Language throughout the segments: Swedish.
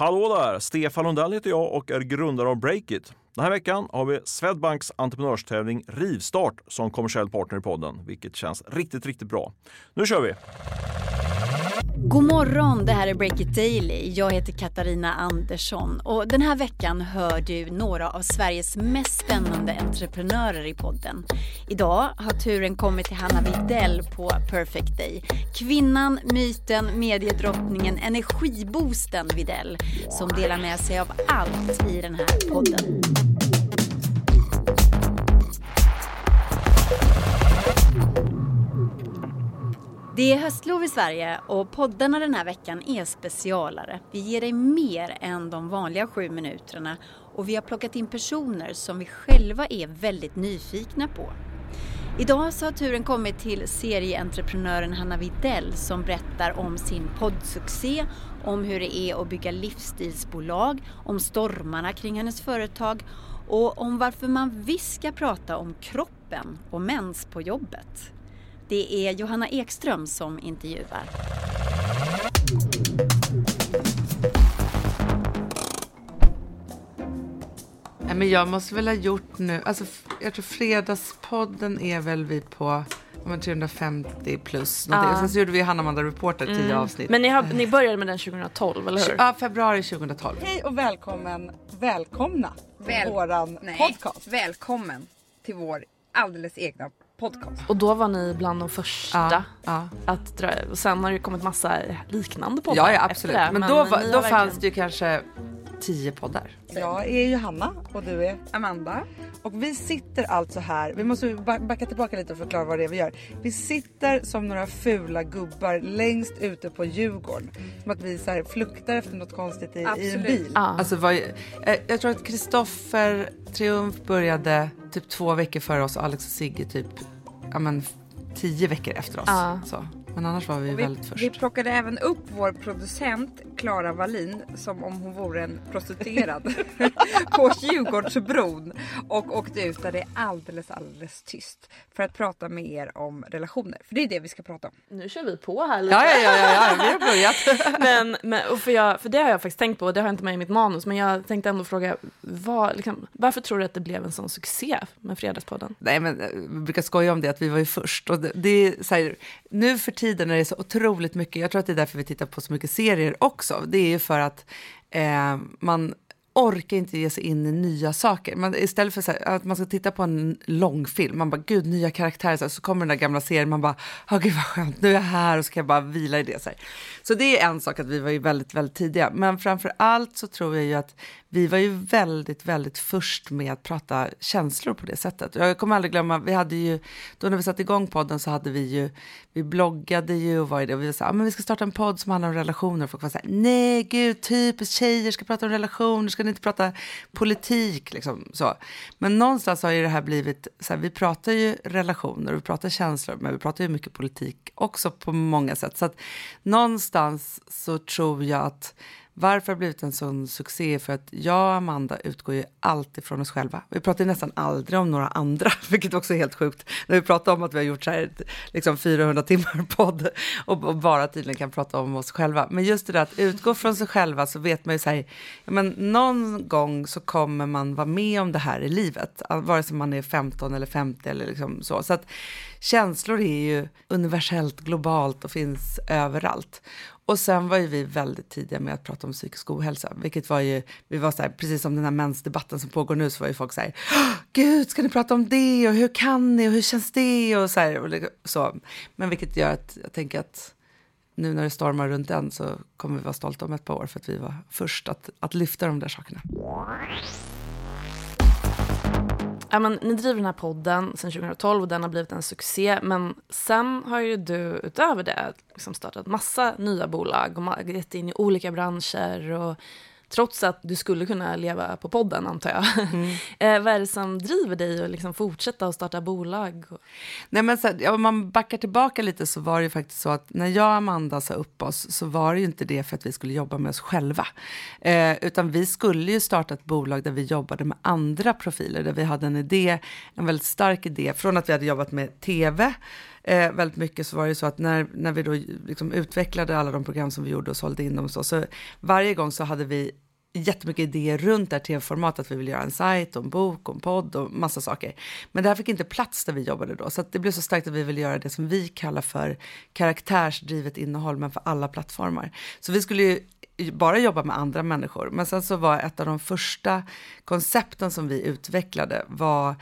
Hallå där! Stefan Lundell heter jag och är grundare av Breakit. Den här veckan har vi Swedbanks entreprenörstävling Rivstart som kommersiell partner i podden, vilket känns riktigt, riktigt bra. Nu kör vi! God morgon, det här är Break It Daily. Jag heter Katarina Andersson och den här veckan hör du några av Sveriges mest spännande entreprenörer i podden. Idag har turen kommit till Hanna Widell på Perfect Day. Kvinnan, myten, mediedrottningen, energiboosten Widell som delar med sig av allt i den här podden. Det är höstlov i Sverige och poddarna den här veckan är specialare. Vi ger dig mer än de vanliga sju minuterna och vi har plockat in personer som vi själva är väldigt nyfikna på. Idag så har turen kommit till serieentreprenören Hanna Widell som berättar om sin poddsuccé, om hur det är att bygga livsstilsbolag, om stormarna kring hennes företag och om varför man visst ska prata om kroppen och mens på jobbet. Det är Johanna Ekström som intervjuar. men jag måste väl ha gjort nu, alltså jag tror Fredagspodden är väl vi på 350 plus. Ja. Sen så gjorde vi Hanna Amanda Reporter, 10 mm. avsnitt. Men ni, har, ni började med den 2012, eller hur? Ja, februari 2012. Hej och välkommen, välkomna till Väl våran nej, podcast. Välkommen till vår alldeles egna podcast. Och då var ni bland de första ja, ja. att dra. Och sen har det kommit massa liknande poddar. Ja, ja absolut. Det, men, men, då, då verkligen... fanns det ju kanske tio poddar. Jag är Johanna och du är Amanda. Och vi sitter alltså här, vi måste backa tillbaka lite och förklara vad det är vi gör. Vi sitter som några fula gubbar längst ute på Djurgården. Som att vi så här fluktar efter något konstigt i, i en bil. Ja. Alltså, vad, jag, jag tror att Kristoffer Triumf började typ två veckor före oss och Alex och Sigge typ ja, men, tio veckor efter oss. Ja. Så. Men annars var vi, vi väldigt först. Vi plockade även upp vår producent Klara Wallin som om hon vore en prostituerad på Djurgårdsbron och åkte ut där det är alldeles alldeles tyst för att prata med er om relationer. För det är det vi ska prata om. Nu kör vi på här lite. Ja, ja, ja, ja, ja vi har börjat. men, men, för, jag, för det har jag faktiskt tänkt på, det har jag inte med i mitt manus, men jag tänkte ändå fråga vad, liksom, varför tror du att det blev en sån succé med Fredagspodden? Nej, men vi brukar skoja om det att vi var ju först och det, det är så här, nu för tiden när det är så otroligt mycket, jag tror att det är därför vi tittar på så mycket serier också, det är ju för att eh, man orkar inte ge sig in i nya saker. Man, istället för här, att man ska titta på en långfilm, man bara gud nya karaktärer, så, här, så kommer den där gamla serien, man bara oh, gud vad skönt, nu är jag här och så kan jag bara vila i det. Så, här. så det är en sak att vi var ju väldigt, väldigt tidiga, men framför allt så tror jag ju att vi var ju väldigt, väldigt först med att prata känslor på det sättet. Jag kommer aldrig glömma, vi hade ju, då när vi satte igång podden så hade vi ju, vi bloggade ju och var i det och vi sa, ah, men vi ska starta en podd som handlar om relationer. Och folk var så här, nej gud, typiskt tjejer ska prata om relationer, ska ni inte prata politik liksom så. Men någonstans har ju det här blivit, så här, vi pratar ju relationer och vi pratar känslor, men vi pratar ju mycket politik också på många sätt. Så att någonstans så tror jag att varför det har blivit en sån succé för att jag och Amanda utgår ju alltid från oss själva. Vi pratar ju nästan aldrig om några andra, vilket också är helt sjukt. När vi pratar om att vi har gjort så här, liksom 400 timmar podd och, och bara tydligen kan prata om oss själva. Men just det där att utgå från sig själva så vet man ju så här, men någon gång så kommer man vara med om det här i livet, vare sig man är 15 eller 50 eller liksom så. Så att känslor är ju universellt, globalt och finns överallt. Och sen var ju vi väldigt tidiga med att prata om psykisk ohälsa, vilket var ju, vi var så här, precis som den här mensdebatten som pågår nu så var ju folk så här, gud ska ni prata om det och hur kan ni och hur känns det och så här, och liksom, så. Men vilket gör att jag tänker att nu när det stormar runt den så kommer vi vara stolta om ett par år för att vi var först att, att lyfta de där sakerna. Ja, men, ni driver den här podden sedan 2012 och den har blivit en succé. Men sen har ju du utöver det liksom startat massa nya bolag och gett in i olika branscher och Trots att du skulle kunna leva på podden, antar jag. Mm. eh, vad är det som driver dig att liksom fortsätta att starta bolag? Nej, men så här, om man backar tillbaka lite så var det ju faktiskt så att när jag och Amanda sa upp oss så var det ju inte det för att vi skulle jobba med oss själva. Eh, utan vi skulle ju starta ett bolag där vi jobbade med andra profiler, där vi hade en idé, en väldigt stark idé, från att vi hade jobbat med tv eh, väldigt mycket så var det så att när, när vi då liksom utvecklade alla de program som vi gjorde och sålde in dem och så, så varje gång så hade vi jättemycket idéer runt det här tv-formatet. att Vi ville göra en sajt och en bok och en podd och massa saker. Men det här fick inte plats där vi jobbade då. Så det blev så starkt att vi ville göra det som vi kallar för karaktärsdrivet innehåll, men för alla plattformar. Så vi skulle ju bara jobba med andra människor. Men sen så var ett av de första koncepten som vi utvecklade var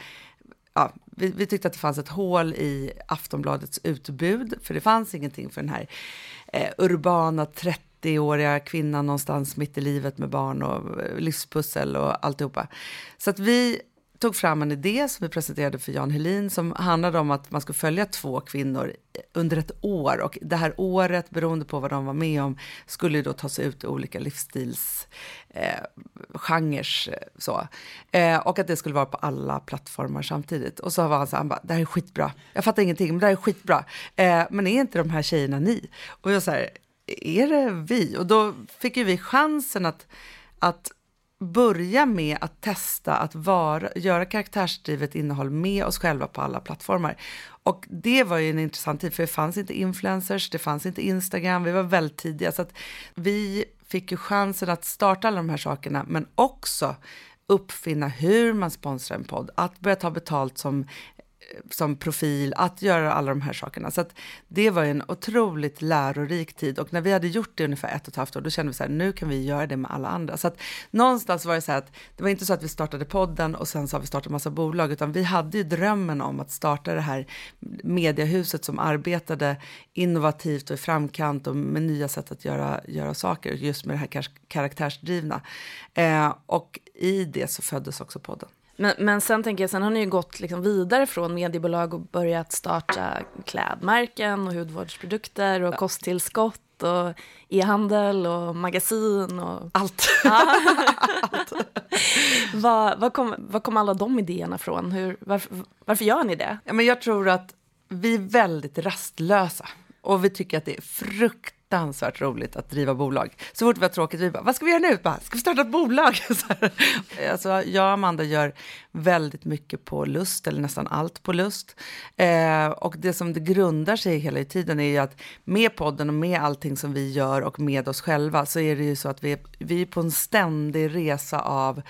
Ja, vi, vi, tyckte att det fanns ett hål i Aftonbladets utbud, för det fanns ingenting för den här eh, urbana 30-åriga kvinnan någonstans mitt i livet med barn och eh, livspussel och alltihopa. Så att vi tog fram en idé som vi presenterade för Jan Helin som handlade om att man skulle följa två kvinnor under ett år och det här året, beroende på vad de var med om, skulle då ta sig ut i olika livsstilsgenrer. Eh, så. Eh, och att det skulle vara på alla plattformar samtidigt. Och så var han så han bara, det här är skitbra. Jag fattar ingenting, men det här är skitbra. Eh, men är inte de här tjejerna ni? Och jag så här, är det vi? Och då fick ju vi chansen att, att börja med att testa att vara, göra karaktärsdrivet innehåll med oss själva på alla plattformar. Och det var ju en intressant tid, för det fanns inte influencers, det fanns inte Instagram, vi var väldigt tidiga. Så att vi fick ju chansen att starta alla de här sakerna, men också uppfinna hur man sponsrar en podd, att börja ta betalt som som profil, att göra alla de här sakerna. Så det var en otroligt lärorik tid och när vi hade gjort det ungefär ett och ett halvt år, då kände vi så här, nu kan vi göra det med alla andra. Så att någonstans var det så här att det var inte så att vi startade podden och sen så har vi startat massa bolag, utan vi hade ju drömmen om att starta det här mediehuset som arbetade innovativt och i framkant och med nya sätt att göra, göra saker, just med det här karaktärsdrivna. Eh, och i det så föddes också podden. Men, men sen tänker jag, sen har ni ju gått liksom vidare från mediebolag och börjat starta klädmärken och hudvårdsprodukter och ja. kosttillskott och e-handel och magasin och allt. allt. var, var, kom, var kom alla de idéerna från? Hur, varför, varför gör ni det? Ja, men jag tror att vi är väldigt rastlösa och vi tycker att det är frukt fruktansvärt roligt att driva bolag. Så fort vi har tråkigt, vi bara, vad ska vi göra nu? Bara, ska vi starta ett bolag? alltså, jag och Amanda gör väldigt mycket på lust, eller nästan allt på lust. Eh, och det som det grundar sig hela tiden är ju att med podden och med allting som vi gör och med oss själva så är det ju så att vi, vi är på en ständig resa av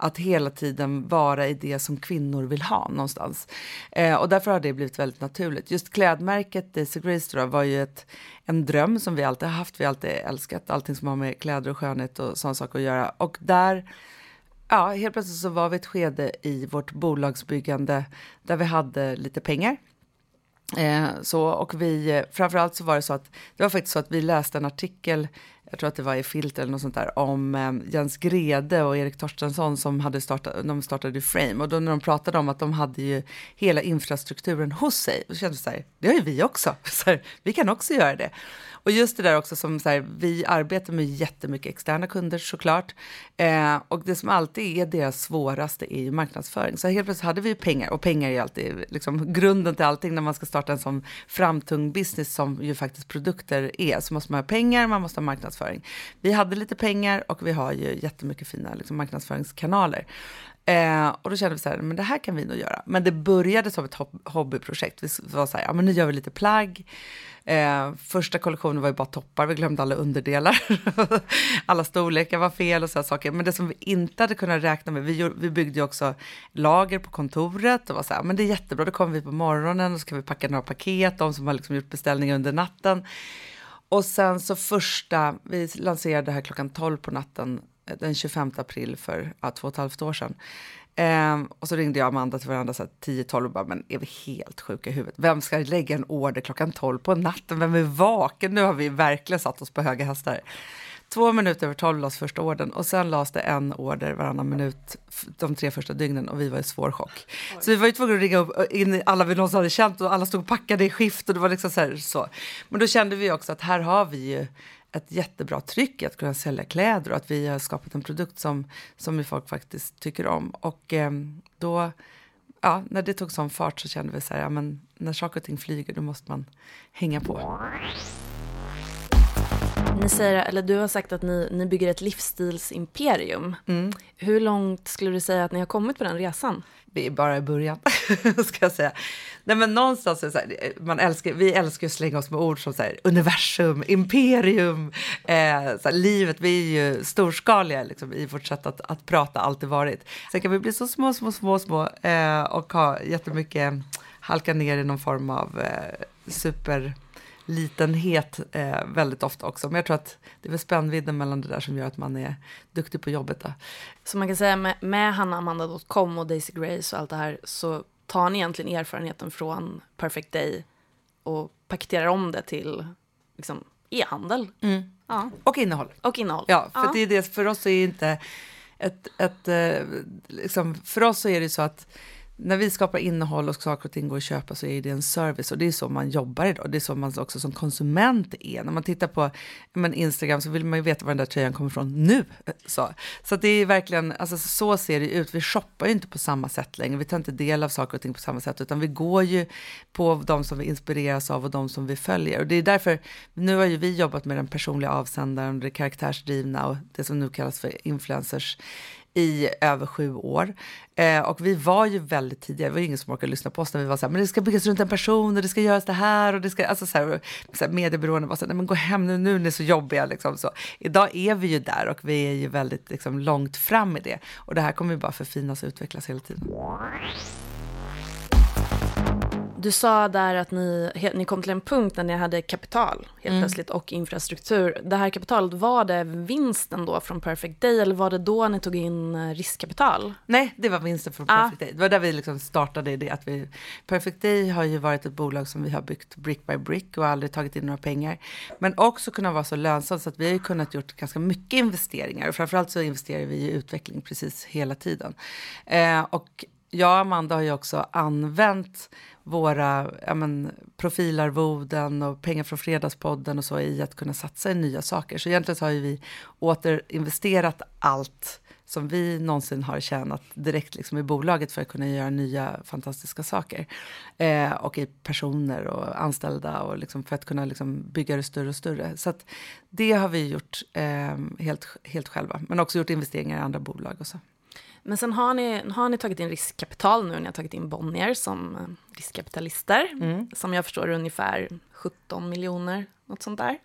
att hela tiden vara i det som kvinnor vill ha någonstans. Eh, och därför har det blivit väldigt naturligt. Just klädmärket Daisy Grace var ju ett, en dröm som vi alltid har haft. Vi har alltid älskat allting som har med kläder och skönhet och sådana saker att göra. Och där Ja, helt plötsligt så var vi ett skede i vårt bolagsbyggande där vi hade lite pengar. Eh, så, och vi, eh, framförallt så var det så att det var faktiskt så att vi läste en artikel jag tror att det var i Filter eller något sånt där, om eh, Jens Grede och Erik Torstensson som hade startat, de startade Frame och då när de pratade om att de hade ju hela infrastrukturen hos sig, då kändes det så här, det har ju vi också, så här, vi kan också göra det. Och just det där också som så här, vi arbetar med jättemycket externa kunder såklart. Eh, och det som alltid är deras svåraste är ju marknadsföring. Så helt plötsligt hade vi pengar och pengar är ju alltid liksom grunden till allting när man ska starta en sån framtung business som ju faktiskt produkter är. Så måste man ha pengar, man måste ha marknadsföring. Vi hade lite pengar och vi har ju jättemycket fina liksom, marknadsföringskanaler. Eh, och då kände vi så här, men det här kan vi nog göra. Men det började som ett hobbyprojekt. Vi var så här, ja men nu gör vi lite plagg. Eh, första kollektionen var ju bara toppar, vi glömde alla underdelar. alla storlekar var fel och sådana saker. Men det som vi inte hade kunnat räkna med, vi, vi byggde ju också lager på kontoret och var så här, men det är jättebra, då kommer vi på morgonen och så kan vi packa några paket, de som har liksom gjort beställningar under natten. Och sen så första, vi lanserade det här klockan 12 på natten den 25 april för ja, två och ett halvt år sedan. Eh, och så ringde jag Amanda till varandra 10-12 och bara, men är vi helt sjuka i huvudet? Vem ska lägga en order klockan 12 på natten? Vem är vaken? Nu har vi verkligen satt oss på höga hästar. Två minuter över tolv lades första ordern och sen lades det en order varannan minut de tre första dygnen och vi var i svår chock. Oj. Så vi var ju tvungna att ringa upp eh, in alla vi någonsin hade känt och alla stod packade i skift och det var liksom så, här, så. Men då kände vi också att här har vi ju ett jättebra tryck i att kunna sälja kläder och att vi har skapat en produkt som, som folk faktiskt tycker om. Och eh, då, ja, när det tog sån fart så kände vi så här, ja, men när saker och ting flyger då måste man hänga på. Ni säger, eller du har sagt att ni, ni bygger ett livsstilsimperium. Mm. Hur långt skulle du säga att ni har kommit på den resan? Vi är bara i början, ska jag säga. Nej, men någonstans är så här, eh, man älskar, vi älskar att slänga oss med ord som så här, universum, imperium, eh, så här, livet. Vi är ju storskaliga liksom, i vårt sätt att, att prata, alltid varit. Sen kan vi bli så små, små, små, små eh, och ha jättemycket, halka ner i någon form av eh, super litenhet eh, väldigt ofta också. Men jag tror att det är väl spännvidden mellan det där som gör att man är duktig på jobbet. Då. Så man kan säga med, med hannaamanda.com och Daisy Grace och allt det här så tar ni egentligen erfarenheten från Perfect Day och paketerar om det till liksom, e-handel. Ja. Och innehåll. Och innehåll. Ja, för, Det är det, för oss är inte ett, ett eh, liksom, för oss så är det så att när vi skapar innehåll och saker och ting går att köpa så är det en service och det är så man jobbar idag. Det är så man också som konsument är. När man tittar på men Instagram så vill man ju veta var den där tröjan kommer ifrån nu. Eh, så, så det är verkligen, alltså så ser det ut. Vi shoppar ju inte på samma sätt längre. Vi tar inte del av saker och ting på samma sätt utan vi går ju på de som vi inspireras av och de som vi följer. Och det är därför, nu har ju vi jobbat med den personliga avsändaren, det karaktärsdrivna och det som nu kallas för influencers i över sju år. Eh, och vi var ju väldigt tidiga, det var ingen som orkade lyssna på oss när vi var så här, men det ska byggas runt en person och det ska göras det här och det ska, alltså så här, så här medieberoende var så här, nej men gå hem nu, nu är ni så jobbiga liksom så. Idag är vi ju där och vi är ju väldigt liksom, långt fram i det och det här kommer ju bara förfinas och utvecklas hela tiden. Du sa där att ni, ni kom till en punkt när ni hade kapital helt Mm. plötsligt och infrastruktur. Det här kapitalet, var det vinsten då från Perfect Day eller var det då ni tog in eh, riskkapital? Nej, det var vinsten från Ah. Perfect Day. Det var där vi liksom startade det. Att vi, Perfect Day har ju varit ett bolag som vi har byggt brick by brick och aldrig tagit in några pengar. Men också kunna vara så lönsamt så att vi har kunnat gjort ganska mycket investeringar. Och framförallt så investerar vi i utveckling precis hela tiden. Eh, och jag och Amanda har ju också använt våra ja, men, profilarvoden och pengar från Fredagspodden och så i att kunna satsa i nya saker. Så egentligen så har ju vi återinvesterat allt som vi någonsin har tjänat direkt liksom i bolaget för att kunna göra nya fantastiska saker. Eh, och i personer och anställda och liksom för att kunna liksom bygga det större och större. Så att det har vi gjort eh, helt, helt själva. Men också gjort investeringar i andra bolag och så. Men sen har ni, har ni tagit in riskkapital nu, ni har tagit in Bonnier som eh, riskkapitalister, Mm. som jag förstår är ungefär 17 miljoner, något sånt där.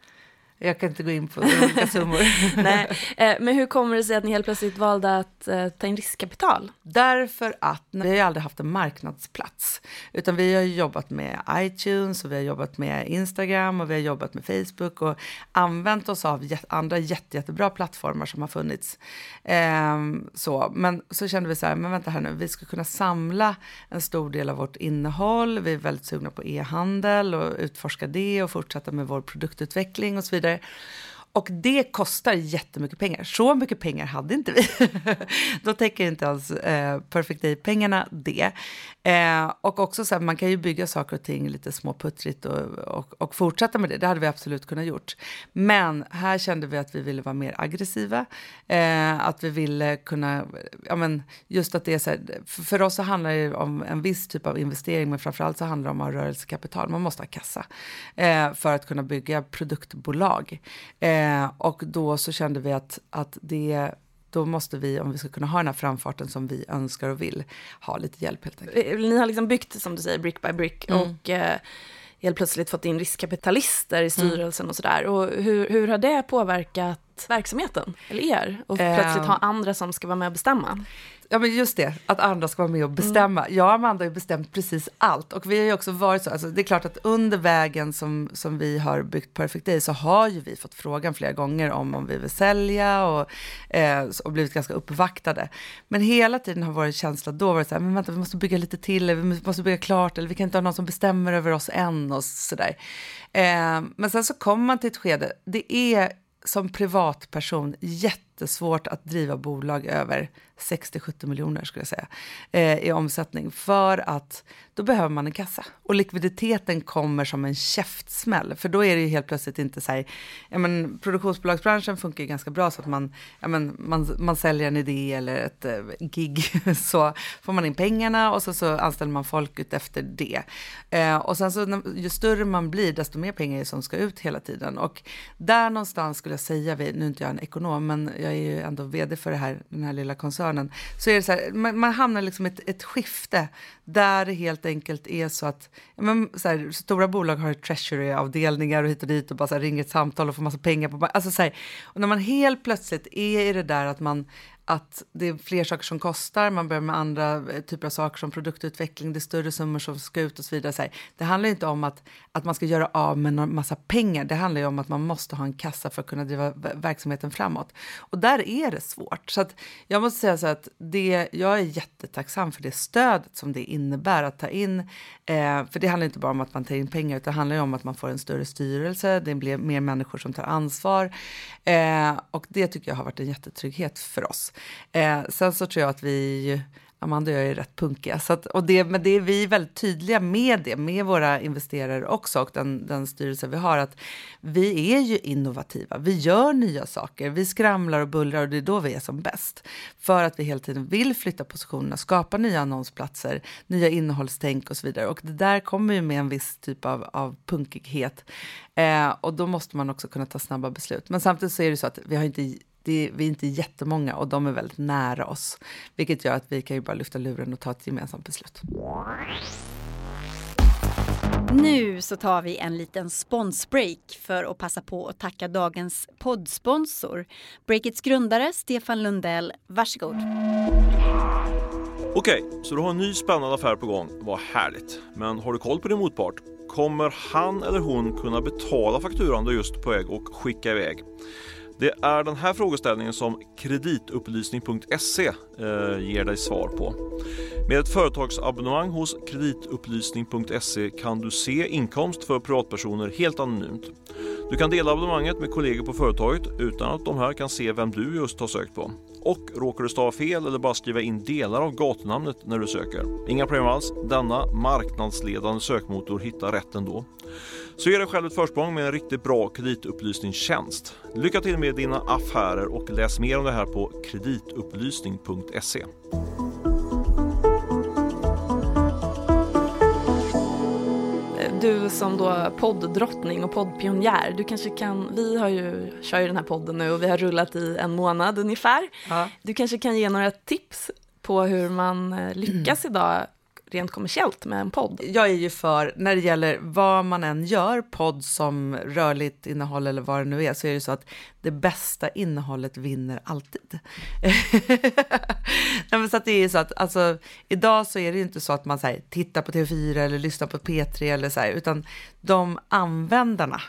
Jag kan inte gå in på olika summor. Nej, eh, men hur kommer det sig att ni helt plötsligt valde att eh, ta in riskkapital? Därför att vi har aldrig haft en marknadsplats. Utan vi har jobbat med iTunes och vi har jobbat med Instagram och vi har jobbat med Facebook och använt oss av andra jätte, jättebra plattformar som har funnits. Ehm, så. Men så kände vi så här, men vänta här nu, vi ska kunna samla en stor del av vårt innehåll. Vi är väldigt sugna på e-handel och utforska det och fortsätta med vår produktutveckling och så vidare. vidare. Och det kostar jättemycket pengar. Så mycket pengar hade inte vi. Då täcker inte ens eh, Perfect Day-pengarna det. Eh, och också så här, man kan ju bygga saker och ting lite småputtrigt och, och, och fortsätta med det. Det hade vi absolut kunnat gjort. Men här kände vi att vi ville vara mer aggressiva. Eh, att vi ville kunna, ja men just att det är så här, för, för oss så handlar det om en viss typ av investering, men framförallt så handlar det om att ha rörelsekapital. Man måste ha kassa eh, för att kunna bygga produktbolag. Eh, och då så kände vi att, att det då måste vi, om vi ska kunna ha den här framfarten som vi önskar och vill, ha lite hjälp helt enkelt. Eh, Ni har liksom byggt, som du säger, brick by brick Mm. och eh, helt plötsligt fått in riskkapitalister i styrelsen och sådär. Och hur, hur har det påverkat verksamheten, eller er? Och Ehm. plötsligt ha andra som ska vara med och bestämma. Ja men just det, att andra ska vara med och bestämma. Jag och Amanda har ju bestämt precis allt. Och vi har ju också varit så, alltså det är klart att under vägen som, som vi har byggt Perfect Day så har ju vi fått frågan flera gånger om om vi vill sälja och, eh, och blivit ganska uppvaktade. Men hela tiden har vår känsla då varit så här, men vänta vi måste bygga lite till, eller vi måste bygga klart, eller vi kan inte ha någon som bestämmer över oss än och sådär. Eh, men sen så kommer man till ett skede, det är som privatperson jättesvårt att driva bolag över 60-70 miljoner skulle jag säga eh, i omsättning. För att då behöver man en kassa. Och likviditeten kommer som en käftsmäll. För då är det ju helt plötsligt inte så här, ja men produktionsbolagsbranschen funkar ju ganska bra så att man, ja men man, man säljer en idé eller ett eh, gig. Så får man in pengarna och så, så anställer man folk ut efter det. Eh, och sen så ju större man blir desto mer pengar är det som ska ut hela tiden. Och där någonstans skulle jag säga, nu är inte jag en ekonom men jag är ju ändå vd för det här, den här lilla koncernen. Så är det så här, man, man hamnar liksom i ett, ett skifte där det helt enkelt är så att men, så här, stora bolag har treasury-avdelningar och hit och dit och bara så här, ringer ett samtal och får massa pengar på alltså så här, och när man helt plötsligt är i det där att man att det är fler saker som kostar, man börjar med andra eh, typer av saker som produktutveckling, det är större summor som ska ut och så vidare. Så här, det handlar inte om att, att man ska göra av med en massa pengar, det handlar ju om att man måste ha en kassa för att kunna driva verksamheten framåt. Och där är det svårt. Så att jag måste säga så att det, jag är jättetacksam för det stödet som det innebär att ta in, eh, för det handlar inte bara om att man tar in pengar, utan det handlar ju om att man får en större styrelse, det blir mer människor som tar ansvar eh, och det tycker jag har varit en jättetrygghet för oss. Eh, sen så tror jag att vi Amanda och jag är rätt punkiga. Så att, och det, men det är vi väldigt tydliga med det, med våra investerare också och den, den styrelse vi har, att vi är ju innovativa. Vi gör nya saker, vi skramlar och bullrar och det är då vi är som bäst. För att vi hela tiden vill flytta positionerna, skapa nya annonsplatser, nya innehållstänk och så vidare. Och det där kommer ju med en viss typ av, av punkighet. Eh, och då måste man också kunna ta snabba beslut. Men samtidigt så är det så att vi har inte det, vi är inte jättemånga och de är väldigt nära oss. Vilket gör att vi kan ju bara lyfta luren och ta ett gemensamt beslut. Nu så tar vi en liten sponsbreak för att passa på att tacka dagens poddsponsor. Breakits grundare Stefan Lundell, varsågod. Okej, så du har en ny spännande affär på gång. Vad härligt. Men har du koll på din motpart? Kommer han eller hon kunna betala fakturan du just på väg och skicka iväg? Det är den här frågeställningen som kreditupplysning.se eh, ger dig svar på. Med ett företagsabonnemang hos kreditupplysning.se kan du se inkomst för privatpersoner helt anonymt. Du kan dela abonnemanget med kollegor på företaget utan att de här kan se vem du just har sökt på. Och råkar du stava fel eller bara skriva in delar av gatunamnet när du söker? Inga problem alls. Denna marknadsledande sökmotor hittar rätt ändå. Så ge dig själv ett försprång med en riktigt bra kreditupplysningstjänst. Lycka till med dina affärer och läs mer om det här på kreditupplysning.se. du som då podddrottning och poddpionjär, du kanske kan, vi har ju, kör ju den här podden nu och vi har rullat i en månad ungefär. Ja. Du kanske kan ge några tips på hur man eh, lyckas idag rent kommersiellt med en podd? Jag är ju för, när det gäller vad man än gör, podd som rörligt innehåll eller vad det nu är, så är det så att det bästa innehållet vinner alltid. Nej, så att det är så att alltså, idag så är det ju inte så att man här, tittar på TV4 eller lyssnar på P3 eller så här, utan de användarna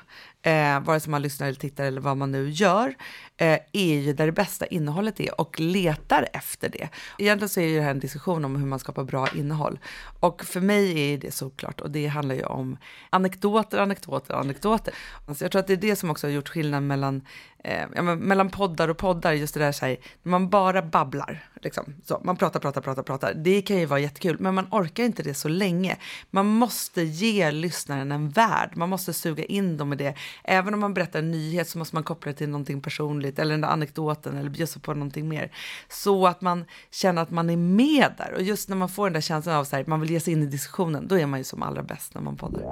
eh, vare sig man lyssnar eller tittar eller vad man nu gör, eh, är ju där det bästa innehållet är och letar efter det. Egentligen så är ju det här en diskussion om hur man skapar bra innehåll. Och för mig är det såklart, och det handlar ju om anekdoter, anekdoter, anekdoter. Alltså jag tror att det är det som också har gjort skillnad mellan eh, ja, mellan poddar och poddar, just det där så här, när man bara babblar, liksom, så, man pratar, pratar, pratar, pratar, det kan ju vara jättekul, men man orkar inte det så länge. Man måste ge lyssnaren en värld, man måste suga in dem i det. Även om man berättar en nyhet så måste man koppla det till någonting personligt, eller den där anekdoten, eller bjussa på någonting mer. Så att man känner att man är med där. Och just när man får den där känslan av att man vill ge sig in i diskussionen, då är man ju som allra bäst när man poddar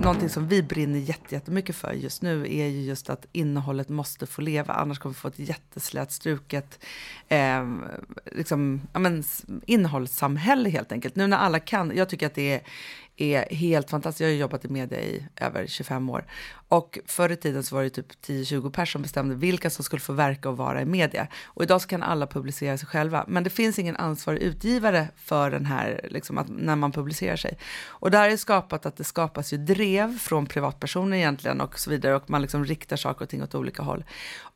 någonting som vi brinner jättemycket för just nu är ju just att innehållet måste få leva, annars kommer vi få ett jätteslätstruket eh, liksom, ja, men, innehållssamhälle helt enkelt. Nu när alla kan, jag tycker att det är är helt fantastiskt. Jag har jobbat i media i över 25 år. Och förr i tiden så var det typ 10-20 personer som bestämde vilka som skulle få verka och vara i media. Och idag så kan alla publicera sig själva. Men det finns ingen ansvarig utgivare för den här, liksom, att, när man publicerar sig. Och det här är skapat att det skapas ju drev från privatpersoner egentligen och så vidare. Och man liksom riktar saker och ting åt olika håll.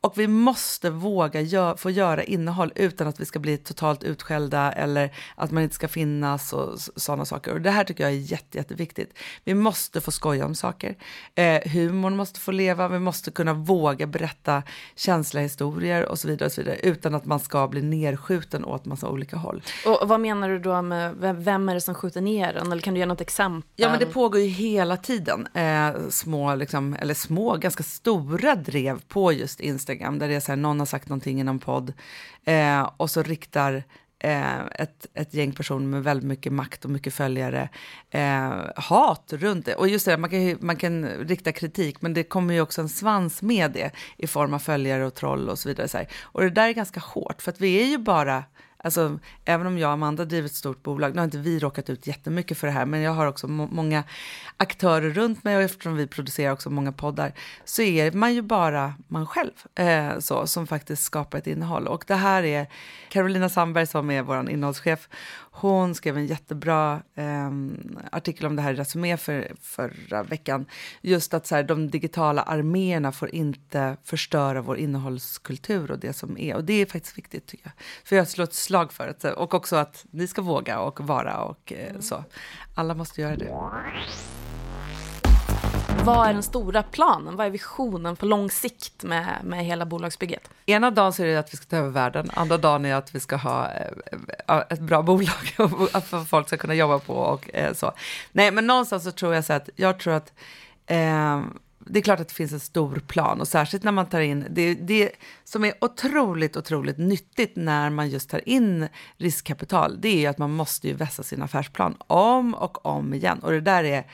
Och vi måste våga gö få göra innehåll utan att vi ska bli totalt utskällda eller att man inte ska finnas och sådana saker. Och det här tycker jag är jätte jätte, jätteviktigt. Vi måste få skoja om saker. Eh, humorn måste få leva, vi måste kunna våga berätta känsliga historier och så vidare, och så vidare utan att man ska bli nerskjuten åt massa olika håll. Och vad menar du då med vem, är det som skjuter ner en? Eller kan du ge något exempel? Ja, men det pågår ju hela tiden eh, små, liksom, eller små, ganska stora drev på just Instagram där det är så här, någon har sagt någonting i någon podd eh, och så riktar Eh, ett, ett gäng personer med väldigt mycket makt och mycket följare eh, hat runt det. Och just det, man kan, man kan rikta kritik, men det kommer ju också en svans med det i form av följare och troll och så vidare. Så här. Och det där är ganska hårt, för att vi är ju bara Alltså, även om jag och Amanda driver ett stort bolag, nu har inte vi råkat ut jättemycket för det här, men jag har också må många aktörer runt mig och eftersom vi producerar också många poddar så är man ju bara man själv eh, så, som faktiskt skapar ett innehåll. Och det här är Carolina Sandberg som är vår innehållschef. Hon skrev en jättebra eh, artikel om det här i Resumé för, förra veckan. Just att så här, de digitala arméerna får inte förstöra vår innehållskultur och det som är. Och det är faktiskt viktigt tycker jag. För jag slår ett slag för det. Och också att ni ska våga och vara och eh, så. Alla måste göra det. Vad är den stora planen? Vad är visionen på lång sikt med, med hela bolagsbygget? Ena dagen så är det att vi ska ta över världen, andra dagen är att vi ska ha eh, eh, ett bra bolag och att folk ska kunna jobba på och eh, så. Nej, men någonstans så tror jag så att jag tror att eh, det är klart att det finns en stor plan och särskilt när man tar in det, det som är otroligt, otroligt nyttigt när man just tar in riskkapital. Det är att man måste ju vässa sin affärsplan om och om igen och det där är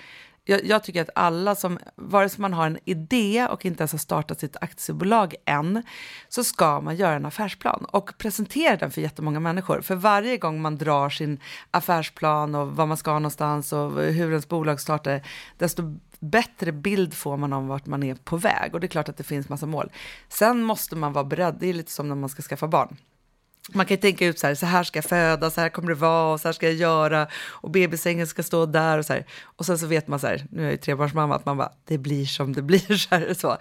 jag, jag, tycker att alla som, vare sig man har en idé och inte ens har startat sitt aktiebolag än, så ska man göra en affärsplan och presentera den för jättemånga människor. För varje gång man drar sin affärsplan och vad man ska någonstans och hur ens bolag startar, desto bättre bild får man om vart man är på väg. Och det är klart att det finns massa mål. Sen måste man vara beredd, det är lite som när man ska skaffa barn. Man kan tänka ut så här, så här ska jag föda, så här kommer det vara, och så här ska jag göra och bebissängen ska stå där och så här. Och sen så vet man så här, nu är jag ju trebarnsmamma, att man bara, det blir som det blir så här så.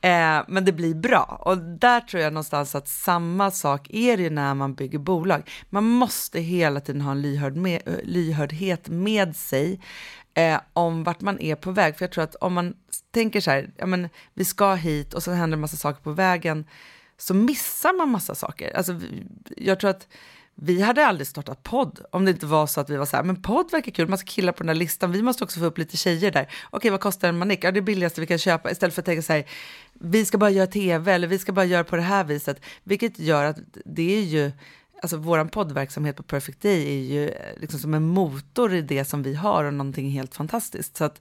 Eh, men det blir bra och där tror jag någonstans att samma sak är det ju när man bygger bolag. Man måste hela tiden ha en lyhörd med, eh, lyhördhet med sig eh, om vart man är på väg. För jag tror att om man tänker så här, ja men vi ska hit och så händer en massa saker på vägen, så missar man massa saker. Alltså, jag tror att vi hade aldrig startat podd om det inte var så att vi var så här, men podd verkar kul, massa killar på den här listan, vi måste också få upp lite tjejer där. Okej, vad kostar en manik? Ja, det billigaste vi kan köpa, istället för att tänka så här, vi ska bara göra tv eller vi ska bara göra på det här viset, vilket gör att det är ju alltså vår poddverksamhet på Perfect Day är ju eh, liksom som en motor i det som vi har och någonting helt fantastiskt. Så att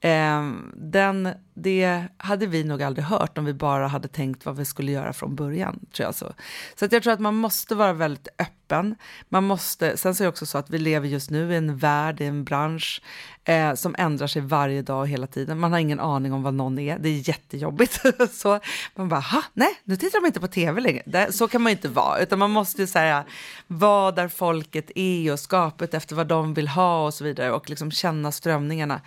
eh, den, det hade vi nog aldrig hört om vi bara hade tänkt vad vi skulle göra från början. Tror jag så så att jag tror att man måste vara väldigt öppen. Man måste, sen så är det också så att vi lever just nu i en värld, i en bransch eh, som ändrar sig varje dag och hela tiden. Man har ingen aning om vad någon är. Det är jättejobbigt. så man bara, ha, nej, nu tittar de inte på tv längre. Det, så kan man inte vara, utan man måste ju säga vad där folket är och skapet efter vad de vill ha och så vidare och liksom känna strömningarna.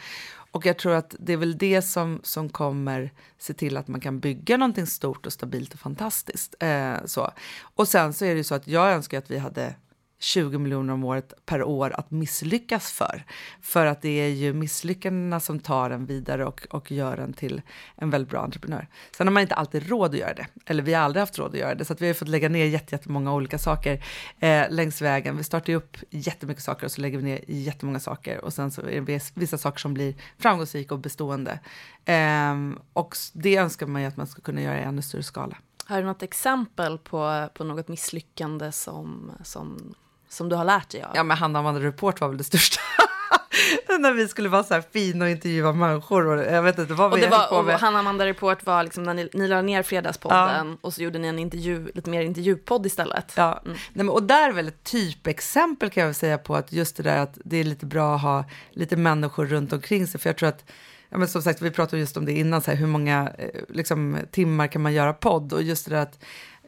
Och jag tror att det är väl det som, som kommer se till att man kan bygga någonting stort och stabilt och fantastiskt. Eh, så. Och sen så är det ju så att jag önskar att vi hade 20 miljoner om året per år att misslyckas för. För att det är ju misslyckandena som tar en vidare och, och gör en till en väldigt bra entreprenör. Sen har man inte alltid råd att göra det, eller vi har aldrig haft råd att göra det, så att vi har fått lägga ner jättemånga olika saker eh, längs vägen. Vi startar ju upp jättemycket saker och så lägger vi ner jättemånga saker och sen så är det vissa saker som blir framgångsrika och bestående. Eh, och det önskar man ju att man ska kunna göra i ännu större skala. Har du något exempel på, på något misslyckande som, som som du har lärt dig av? Ja, men Hanna Amanda Report var väl det största. när vi skulle vara så här fina och intervjua människor. Och jag vet inte vad och vi det var, på med. Och Hanna Amanda Report var liksom när ni, ni la ner Fredagspodden ja. och så gjorde ni en intervju, lite mer intervjupodd istället. Ja, mm. Nej, men, och där är väl ett typexempel kan jag väl säga på att just det där att det är lite bra att ha lite människor runt omkring sig. För jag tror att Ja, men som sagt, vi pratade just om det innan, så här, hur många eh, liksom, timmar kan man göra podd? Och just det där att,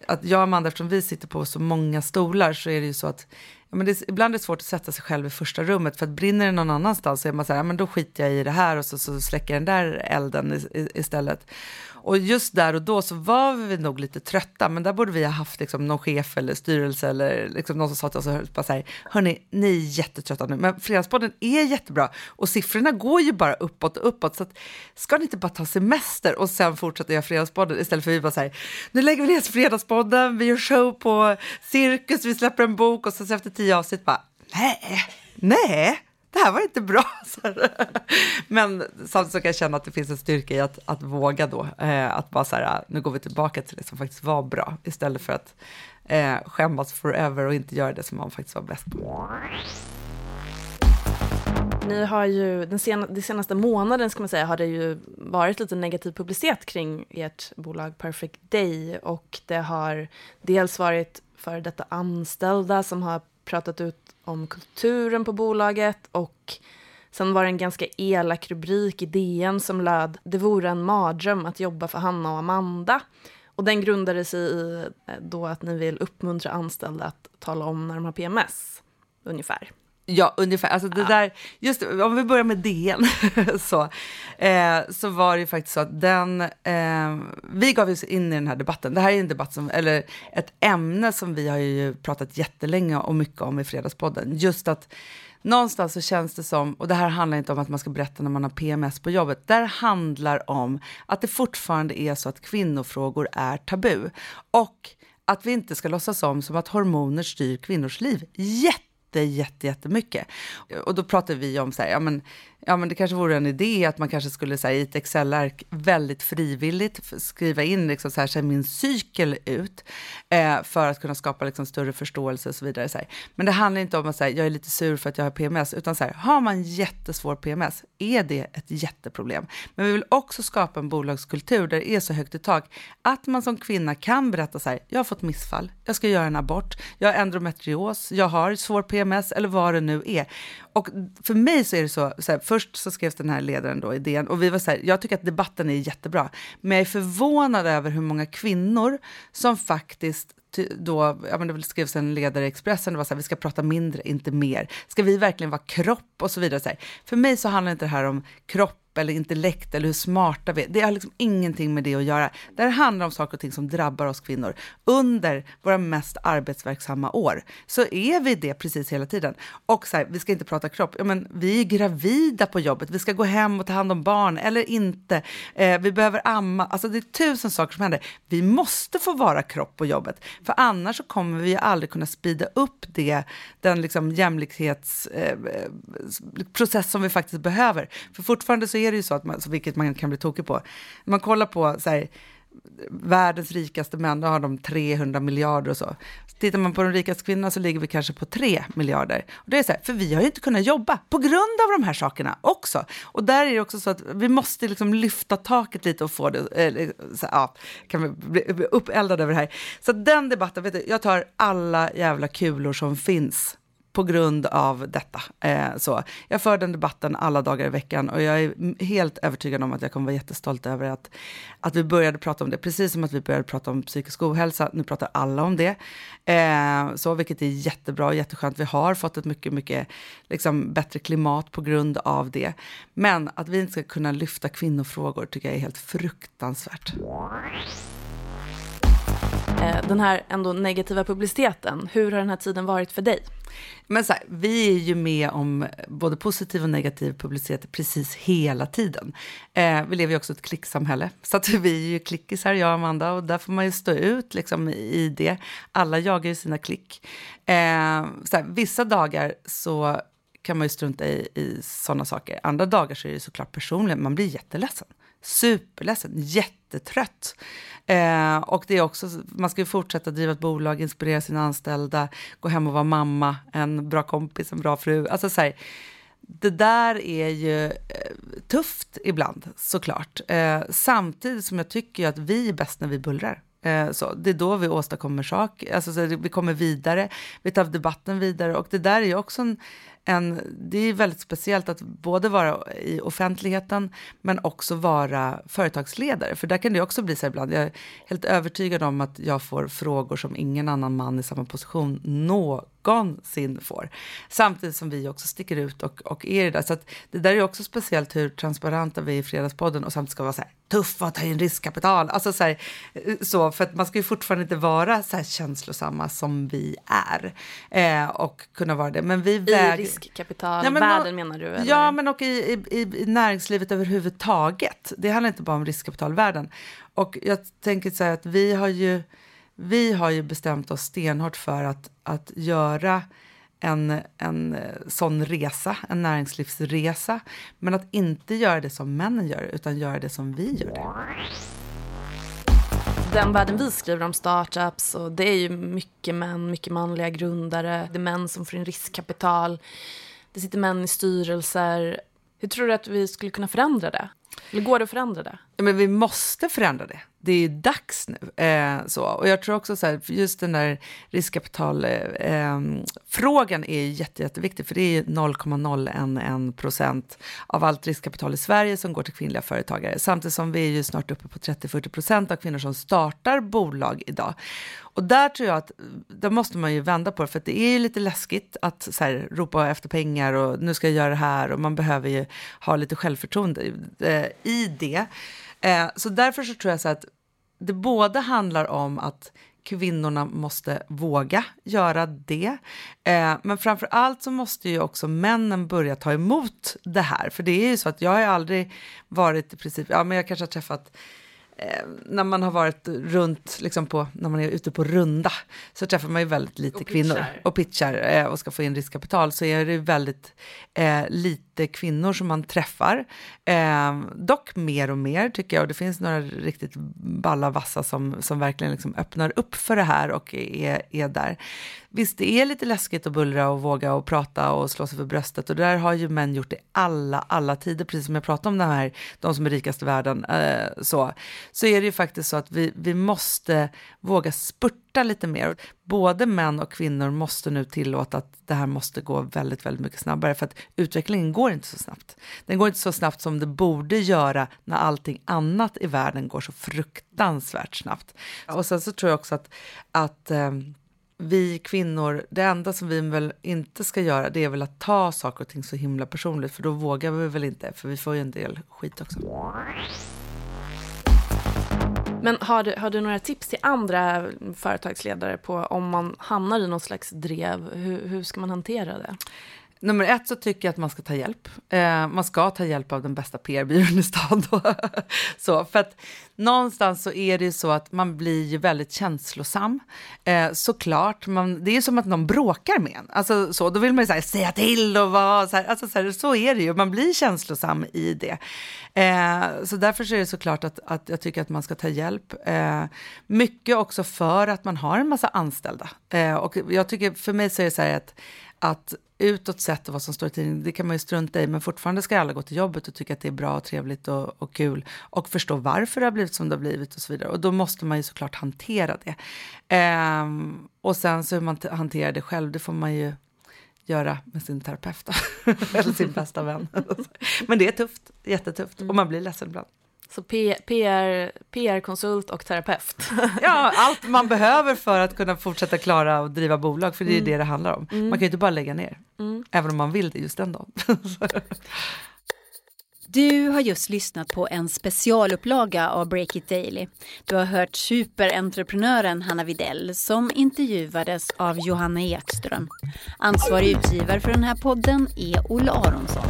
att jag och Amanda, eftersom vi sitter på så många stolar, så är det ju så att ja, men det, ibland är det svårt att sätta sig själv i första rummet för att brinner det någon annanstans så är man så här, ja, men då skiter jag i det här och så, så släcker den där elden i, i, istället. Och just där och då så var vi nog lite trötta, men där borde vi ha haft liksom någon chef eller styrelse eller liksom någon som sa till oss och bara så här, hörni, ni är jättetrötta nu, men Fredagspodden är jättebra och siffrorna går ju bara uppåt och uppåt, så att, ska ni inte bara ta semester och sen fortsätta göra Fredagspodden istället för att vi bara så här, nu lägger vi ner Fredagspodden, vi gör show på Cirkus, vi släpper en bok och så efter tio avsnitt bara, nej, nej, det här var inte bra. Men samtidigt så kan jag känna att det finns en styrka i att, att våga då, eh, att bara så här, nu går vi tillbaka till det som faktiskt var bra, istället för att eh, skämmas forever och inte göra det som man faktiskt var bäst på. Ni har ju, den sen, den senaste månaden ska man säga, har det ju varit lite negativ publicitet kring ert bolag Perfect Day och det har dels varit för detta anställda som har pratat ut om kulturen på bolaget och sen var det en ganska elak rubrik i DN som löd “Det vore en mardröm att jobba för Hanna och Amanda” och den grundade sig i eh, då att ni vill uppmuntra anställda att tala om när de har PMS, ungefär. Ja, ungefär. Alltså det ja. där, just om vi börjar med DN, så, eh, så var det ju faktiskt så att den, eh, vi gav oss in i den här debatten. Det här är en debatt som, eller ett ämne som vi har ju pratat jättelänge och mycket om i Fredagspodden. Just att någonstans så känns det som, och det här handlar inte om att man ska berätta när man har PMS på jobbet, det här handlar om att det fortfarande är så att kvinnofrågor är tabu. Och att vi inte ska låtsas om som att hormoner styr kvinnors liv. Jätte jätte, jätte, jättemycket. Och då pratar vi om så här, ja men ja, men det kanske vore en idé att man kanske skulle så här, i ett Excel-ark väldigt frivilligt skriva in liksom, så här, ser min cykel ut eh, för att kunna skapa liksom, större förståelse och så vidare. Så här. Men det handlar inte om att säga jag är lite sur för att jag har PMS, utan så här, har man jättesvår PMS är det ett jätteproblem. Men vi vill också skapa en bolagskultur där det är så högt i tak att man som kvinna kan berätta så här, jag har fått missfall, jag ska göra en abort, jag har endometrios, jag har svår PMS eller vad det nu är. Och för mig så är det så, så här, först så skrevs den här ledaren då i DN och vi var så här, jag tycker att debatten är jättebra, men jag är förvånad över hur många kvinnor som faktiskt då, ja men det skrevs en ledare i Expressen, det var så här, vi ska prata mindre, inte mer. Ska vi verkligen vara kropp och så vidare. Så här. För mig så handlar inte det här om kropp eller intellekt eller hur smarta vi är. Det har liksom ingenting med det att göra. Det här handlar om saker och ting som drabbar oss kvinnor. Under våra mest arbetsverksamma år så är vi det precis hela tiden. Och så här, vi ska inte prata kropp. Ja, men vi är gravida på jobbet. Vi ska gå hem och ta hand om barn eller inte. Eh, vi behöver amma. Alltså det är tusen saker som händer. Vi måste få vara kropp på jobbet. För annars så kommer vi aldrig kunna spida upp det, den liksom jämlikhetsprocess eh, eh som vi faktiskt behöver. För fortfarande så är är det ju så, att man, vilket man kan bli tokig på. När man kollar på så här, världens rikaste män, då har de 300 miljarder och så. Tittar man på de rikaste kvinnorna så ligger vi kanske på 3 miljarder. Och det är så här, för vi har ju inte kunnat jobba på grund av de här sakerna också. Och där är det också så att vi måste liksom lyfta taket lite och få det, eh, så, ja, kan vi bli uppeldade över det här. Så den debatten, vet du, jag tar alla jävla kulor som finns på grund av detta. Eh, så. Jag för den debatten alla dagar i veckan och jag är helt övertygad om att jag kommer vara jättestolt över att, att vi började prata om det, precis som att vi började prata om psykisk ohälsa. Nu pratar alla om det, eh, så, vilket är jättebra och jätteskönt. Vi har fått ett mycket, mycket liksom, bättre klimat på grund av det. Men att vi inte ska kunna lyfta kvinnofrågor tycker jag är helt fruktansvärt. Eh, den här ändå negativa publiciteten, hur har den här tiden varit för dig? Men så här, vi är ju med om både positiv och negativ publicitet precis hela tiden. Eh, vi lever ju också i ett klicksamhälle, så att vi är ju klickisar, jag och Amanda, och där får man ju stå ut liksom, i det. Alla jagar ju sina klick. Eh, så här, vissa dagar så kan man ju strunta i, i sådana saker. Andra dagar så är det såklart personligen, man blir jätteledsen. Superledsen, jättetrött. Eh, och det är också, man ska ju fortsätta driva ett bolag, inspirera sina anställda, gå hem och vara mamma, en bra kompis, en bra fru. Alltså så här, det där är ju eh, tufft ibland såklart. Eh, samtidigt som jag tycker att vi är bäst när vi bullrar. Eh, så det är då vi åstadkommer saker, alltså vi kommer vidare, vi tar debatten vidare och det där är ju också en, en, det är väldigt speciellt att både vara i offentligheten men också vara företagsledare. För där kan det också bli så ibland. Jag är helt övertygad om att jag får frågor som ingen annan man i samma position någonsin får. Samtidigt som vi också sticker ut och, och är det där. Så att det där är också speciellt hur transparenta vi är i Fredagspodden och samtidigt ska vara så här tuffa och ta in riskkapital. Alltså så, här, så för att man ska ju fortfarande inte vara så här känslosamma som vi är eh, och kunna vara det. Men vi väger... Riskkapitalvärlden ja, menar du? Eller? Ja, men och i, i, i näringslivet överhuvudtaget. Det handlar inte bara om riskkapitalvärlden. Och jag tänker så här att vi har ju, vi har ju bestämt oss stenhårt för att, att göra en, en sån resa, en näringslivsresa. Men att inte göra det som männen gör, utan göra det som vi gör det. Den världen vi skriver om startups, och det är ju mycket män, mycket manliga grundare. Det är män som får in riskkapital. Det sitter män i styrelser. Hur tror du att vi skulle kunna förändra det? Eller går det att förändra det? Ja, men vi måste förändra det. Det är dags nu. Eh, så. Och jag tror också så här, just den där riskkapitalfrågan eh, ehm, är jätte, jätteviktig, för det är 0,011 procent av allt riskkapital i Sverige som går till kvinnliga företagare, samtidigt som vi är ju snart uppe på 30-40 procent av kvinnor som startar bolag idag. Och där tror jag att, där måste man ju vända på det, för det är ju lite läskigt att så här, ropa efter pengar och nu ska jag göra det här och man behöver ju ha lite självförtroende eh, i det. Eh, så därför så tror jag så att det både handlar om att kvinnorna måste våga göra det. Eh, men framför allt så måste ju också männen börja ta emot det här. För det är ju så att jag har aldrig varit i princip, ja men jag kanske har träffat Eh, när man har varit runt, liksom på, när man är ute på runda, så träffar man ju väldigt lite och kvinnor och pitchar eh, och ska få in riskkapital, så är det väldigt eh, lite kvinnor som man träffar. Eh, dock mer och mer tycker jag, och det finns några riktigt balla vassa som, som verkligen liksom öppnar upp för det här och är, är där. Visst, det är lite läskigt att bullra och våga och prata och slå sig för bröstet och där har ju män gjort det alla, alla tider, precis som jag pratade om de här, de som är rikast i världen, eh, så, så är det ju faktiskt så att vi, vi måste våga spurta lite mer. Både män och kvinnor måste nu tillåta att det här måste gå väldigt, väldigt mycket snabbare för att utvecklingen går inte så snabbt. Den går inte så snabbt som det borde göra när allting annat i världen går så fruktansvärt snabbt. Och sen så tror jag också att, att eh, vi kvinnor, det enda som vi väl inte ska göra det är väl att ta saker och ting så himla personligt för då vågar vi väl inte för vi får ju en del skit också. Men har du, har du några tips till andra företagsledare på om man hamnar i något slags drev, hur, hur ska man hantera det? Nummer ett så tycker jag att man ska ta hjälp. Eh, man ska ta hjälp av den bästa PR-byrån i stan. så, för att någonstans så är det ju så att man blir ju väldigt känslosam. Eh, såklart, man, det är som att någon bråkar med en. Alltså, så, då vill man ju så här, säga till och vara så här, alltså, så, här, så är det ju, man blir känslosam i det. Eh, så därför så är det såklart att, att jag tycker att man ska ta hjälp. Eh, mycket också för att man har en massa anställda. Eh, och jag tycker, för mig så är det så här att att utåt sett och vad som står i tidningen, det kan man ju strunta i, men fortfarande ska alla gå till jobbet och tycka att det är bra och trevligt och, och kul och förstå varför det har blivit som det har blivit och så vidare. Och då måste man ju såklart hantera det. Ehm, och sen så hur man hanterar det själv, det får man ju göra med sin terapeut eller sin bästa vän. men det är tufft, jättetufft och man blir ledsen ibland. Så PR, PR-konsult och terapeut. ja, allt man behöver för att kunna fortsätta klara och driva bolag, för det är mm. det det handlar om. Mm. Man kan ju inte bara lägga ner, mm. även om man vill det just den dagen. Du har just lyssnat på en specialupplaga av Break It Daily. Du har hört superentreprenören Hanna Videll som intervjuades av Johanna Ekström. Ansvarig utgivare för den här podden är Olle Aronsson.